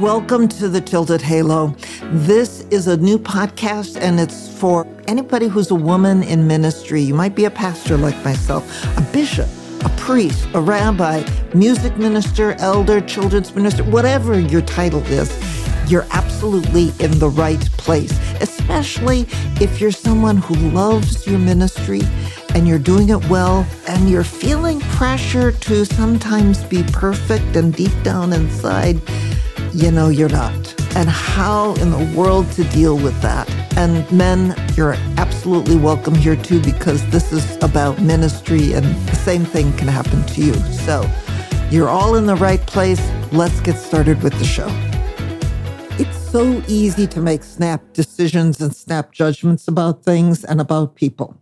Welcome to the Tilted Halo. This is a new podcast and it's for anybody who's a woman in ministry. You might be a pastor like myself, a bishop, a priest, a rabbi, music minister, elder, children's minister, whatever your title is. You're absolutely in the right place, especially if you're someone who loves your ministry and you're doing it well and you're feeling pressure to sometimes be perfect and deep down inside you know you're not. And how in the world to deal with that. And men, you're absolutely welcome here too, because this is about ministry and the same thing can happen to you. So you're all in the right place. Let's get started with the show. It's so easy to make snap decisions and snap judgments about things and about people.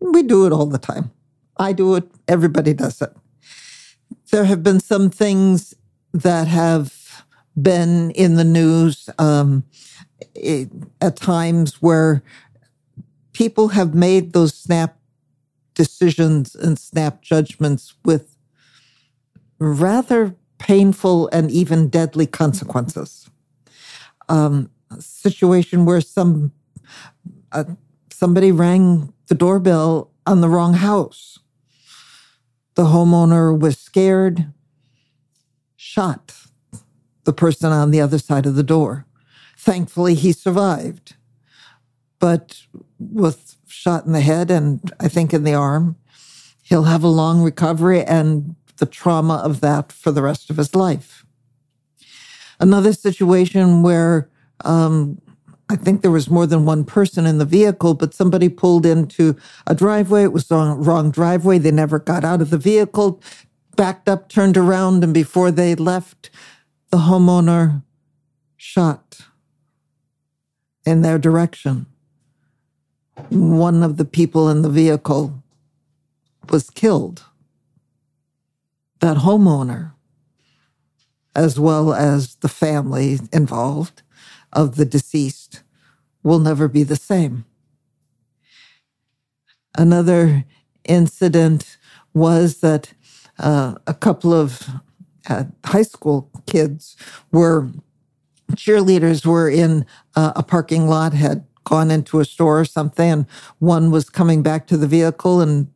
We do it all the time. I do it. Everybody does it. There have been some things that have been in the news um, it, at times where people have made those snap decisions and snap judgments with rather painful and even deadly consequences. Um, situation where some uh, somebody rang the doorbell on the wrong house. The homeowner was scared, shot the person on the other side of the door. Thankfully, he survived, but with shot in the head and I think in the arm, he'll have a long recovery and the trauma of that for the rest of his life. Another situation where um, I think there was more than one person in the vehicle, but somebody pulled into a driveway. It was the wrong driveway. They never got out of the vehicle, backed up, turned around, and before they left, the homeowner shot in their direction. One of the people in the vehicle was killed. That homeowner, as well as the family involved of the deceased, will never be the same. Another incident was that uh, a couple of uh, high school kids were cheerleaders were in uh, a parking lot had gone into a store or something and one was coming back to the vehicle and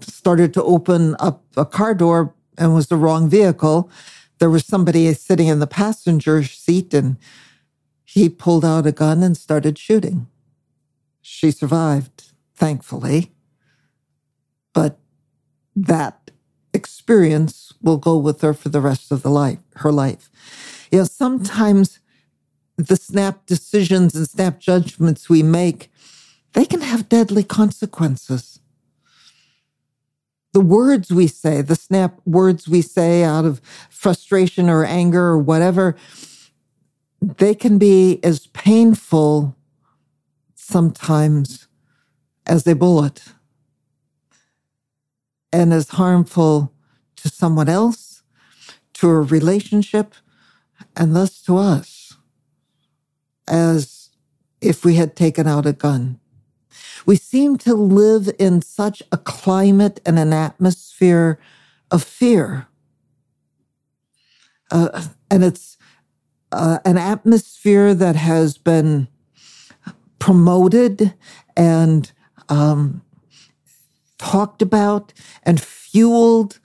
started to open up a car door and was the wrong vehicle. There was somebody sitting in the passenger seat and he pulled out a gun and started shooting. She survived thankfully. But that experience will go with her for the rest of the life, her life. You know, sometimes the snap decisions and snap judgments we make, they can have deadly consequences. The words we say, the snap words we say out of frustration or anger or whatever, they can be as painful sometimes as a bullet and as harmful to someone else, to a relationship, and thus to us, as if we had taken out a gun. We seem to live in such a climate and an atmosphere of fear. Uh, and it's uh, an atmosphere that has been promoted and um, talked about and fueled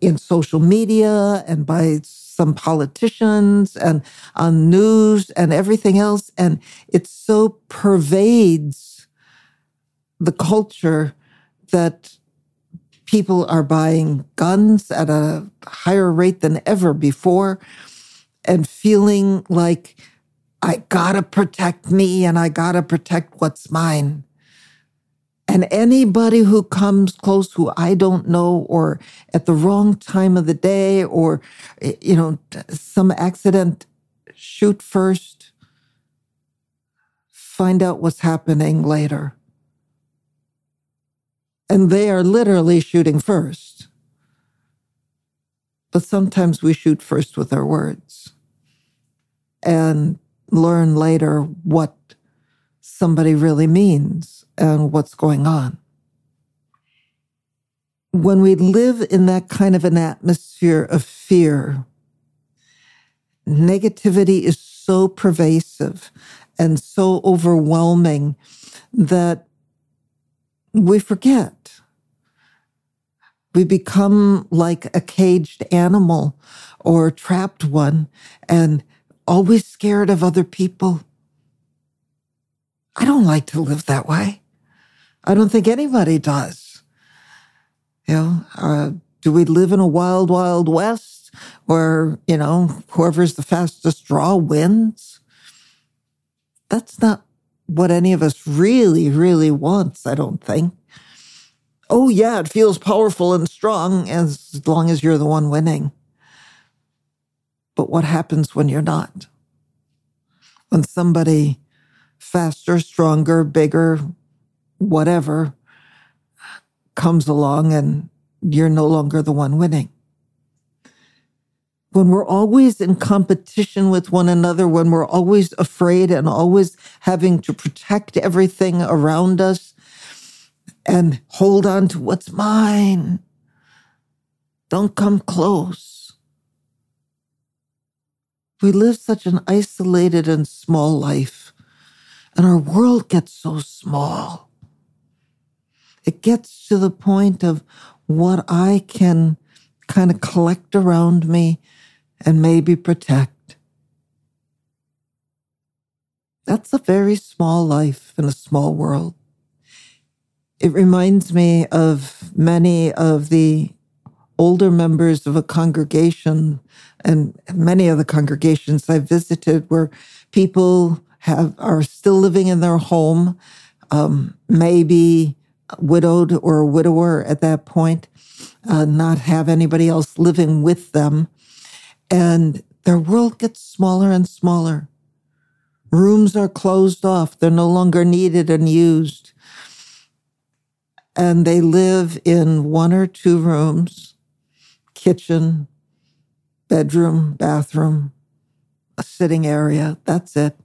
in social media and by some politicians and on news and everything else. And it so pervades the culture that people are buying guns at a higher rate than ever before and feeling like I gotta protect me and I gotta protect what's mine. And anybody who comes close who I don't know or at the wrong time of the day or, you know, some accident, shoot first, find out what's happening later. And they are literally shooting first. But sometimes we shoot first with our words and learn later what somebody really means and what's going on. When we live in that kind of an atmosphere of fear, negativity is so pervasive and so overwhelming that we forget. We become like a caged animal or trapped one and always scared of other people. I don't like to live that way. I don't think anybody does. You know, uh, do we live in a wild, wild west where, you know, whoever's the fastest draw wins? That's not what any of us really, really wants, I don't think. Oh, yeah, it feels powerful and strong as long as you're the one winning. But what happens when you're not? When somebody faster, stronger, bigger, whatever comes along and you're no longer the one winning. When we're always in competition with one another, when we're always afraid and always having to protect everything around us and hold on to what's mine, don't come close. We live such an isolated and small life, and our world gets so small. It gets to the point of what I can kind of collect around me and maybe protect. That's a very small life in a small world. It reminds me of many of the older members of a congregation and many of the congregations I've visited where people have are still living in their home, um, maybe widowed or a widower at that point, uh, not have anybody else living with them. And their world gets smaller and smaller. Rooms are closed off, they're no longer needed and used. And they live in one or two rooms, kitchen, bedroom, bathroom, a sitting area. That's it.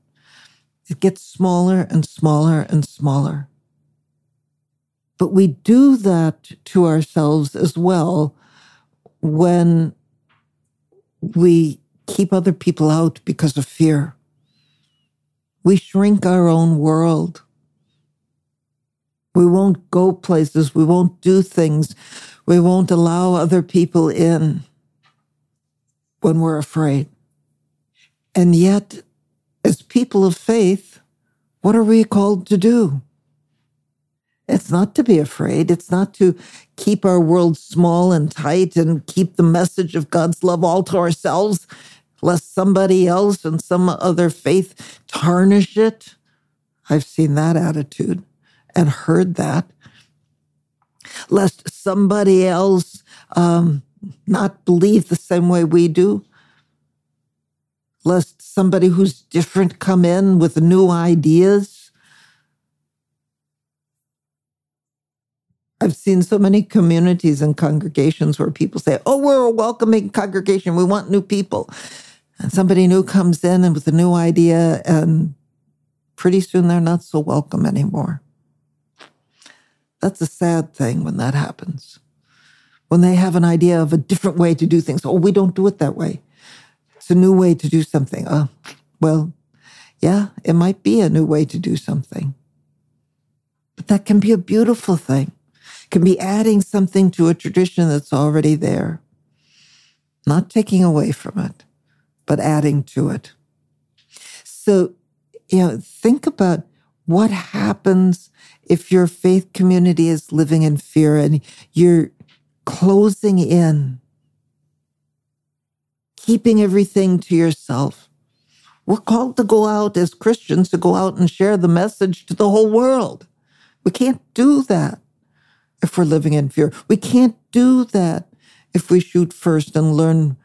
It gets smaller and smaller and smaller. But we do that to ourselves as well when we keep other people out because of fear. We shrink our own world. We won't go places. We won't do things. We won't allow other people in when we're afraid. And yet, as people of faith, what are we called to do? It's not to be afraid. It's not to keep our world small and tight and keep the message of God's love all to ourselves, lest somebody else and some other faith tarnish it. I've seen that attitude and heard that. Lest somebody else um, not believe the same way we do. Lest somebody who's different come in with new ideas I've seen so many communities and congregations where people say, Oh, we're a welcoming congregation. We want new people. And somebody new comes in and with a new idea, and pretty soon they're not so welcome anymore. That's a sad thing when that happens. When they have an idea of a different way to do things. Oh, we don't do it that way. It's a new way to do something. Uh, well, yeah, it might be a new way to do something. But that can be a beautiful thing can be adding something to a tradition that's already there, not taking away from it, but adding to it. So, you know, think about what happens if your faith community is living in fear and you're closing in, keeping everything to yourself. We're called to go out as Christians to go out and share the message to the whole world. We can't do that if we're living in fear. We can't do that if we shoot first and learn,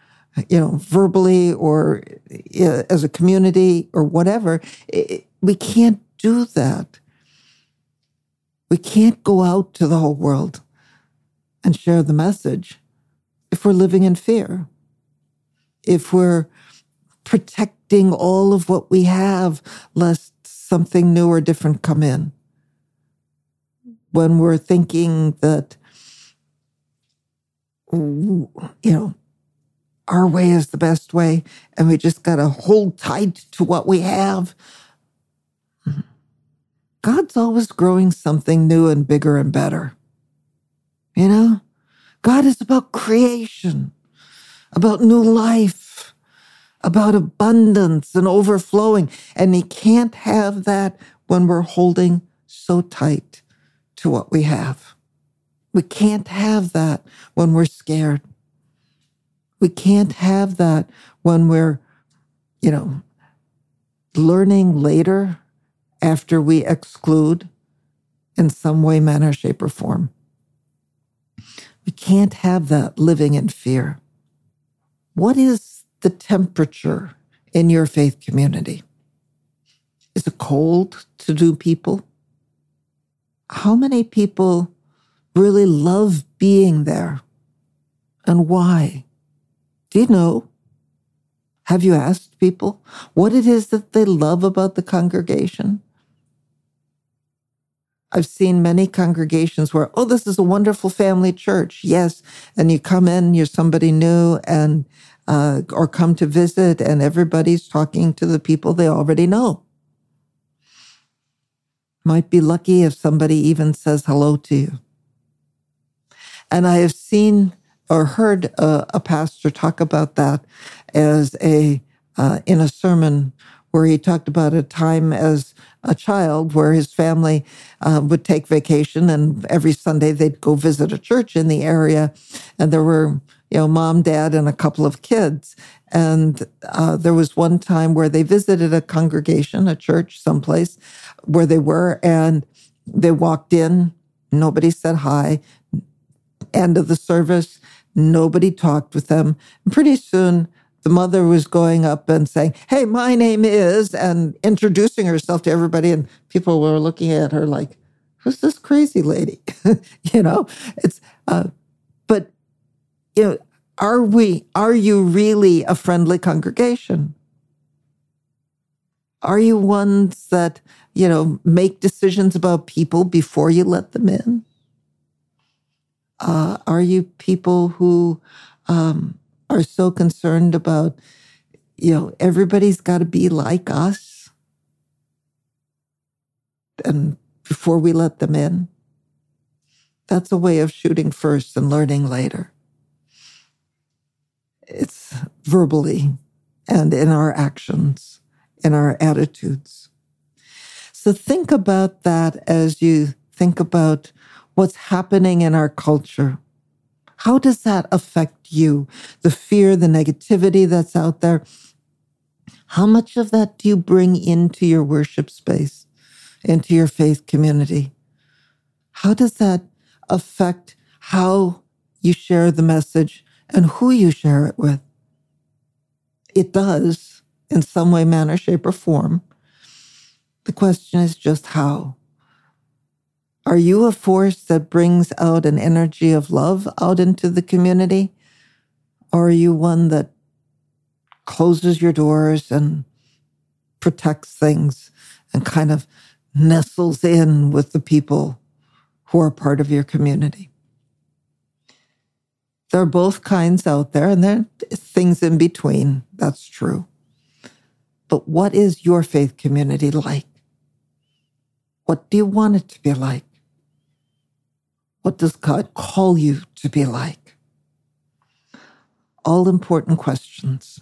you know, verbally or as a community or whatever. We can't do that. We can't go out to the whole world and share the message if we're living in fear. If we're protecting all of what we have, lest something new or different come in when we're thinking that, you know, our way is the best way and we just got to hold tight to what we have. God's always growing something new and bigger and better. You know, God is about creation, about new life, about abundance and overflowing. And He can't have that when we're holding so tight to what we have. We can't have that when we're scared. We can't have that when we're, you know, learning later after we exclude in some way, manner, shape, or form. We can't have that living in fear. What is the temperature in your faith community? Is it cold to do people? How many people really love being there? And why? Do you know? Have you asked people what it is that they love about the congregation? I've seen many congregations where, oh, this is a wonderful family church. Yes. And you come in, you're somebody new and, uh, or come to visit and everybody's talking to the people they already know. Might be lucky if somebody even says hello to you. And I have seen or heard a, a pastor talk about that as a uh, in a sermon where he talked about a time as a child where his family uh, would take vacation and every Sunday they'd go visit a church in the area, and there were you know mom, dad, and a couple of kids. And uh, there was one time where they visited a congregation, a church, someplace where they were, and they walked in. Nobody said hi. End of the service Nobody talked with them. And pretty soon, the mother was going up and saying, Hey, my name is, and introducing herself to everybody. And people were looking at her like, Who's this crazy lady? you know, it's, uh, but, you know, are we, are you really a friendly congregation? Are you ones that, you know, make decisions about people before you let them in? Uh, are you people who um, are so concerned about, you know, everybody's got to be like us? And before we let them in? That's a way of shooting first and learning later. It's verbally and in our actions, in our attitudes. So think about that as you think about what's happening in our culture. How does that affect you? The fear, the negativity that's out there. How much of that do you bring into your worship space, into your faith community? How does that affect how you share the message and who you share it with? It does in some way, manner, shape, or form. The question is just how. Are you a force that brings out an energy of love out into the community? Or are you one that closes your doors and protects things and kind of nestles in with the people who are part of your community? There are both kinds out there, and there are things in between. That's true. But what is your faith community like? What do you want it to be like? What does God call you to be like? All important questions.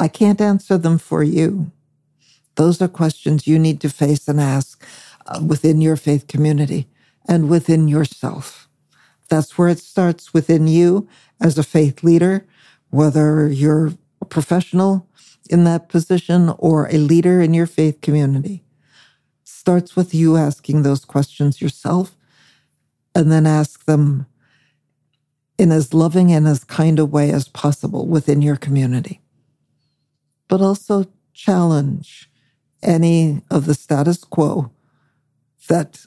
I can't answer them for you. Those are questions you need to face and ask uh, within your faith community and within yourself. That's where it starts within you as a faith leader, whether you're a professional in that position or a leader in your faith community. starts with you asking those questions yourself and then ask them in as loving and as kind a way as possible within your community. But also challenge any of the status quo that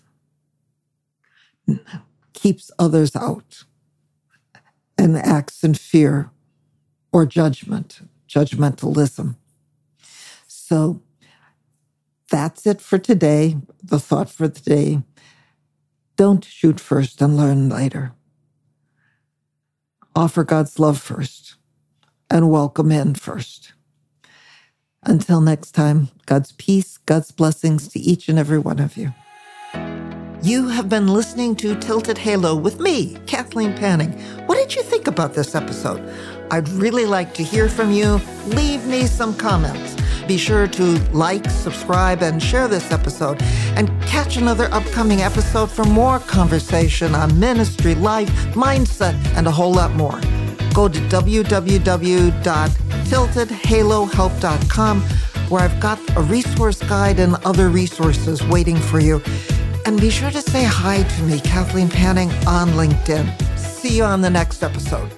keeps others out and acts in fear or judgment, judgmentalism. So that's it for today, the thought for the day. Don't shoot first and learn later. Offer God's love first. and welcome in first. Until next time, God's peace, God's blessings to each and every one of you. You have been listening to Tilted Halo with me, Kathleen Panning. What did you think about this episode? I'd really like to hear from you. Leave me some comments. Be sure to like, subscribe, and share this episode. And catch another upcoming episode for more conversation on ministry, life, mindset, and a whole lot more. Go to www.tiltedhalohelp.com where I've got a resource guide and other resources waiting for you. And be sure to say hi to me, Kathleen Panning, on LinkedIn. See you on the next episode.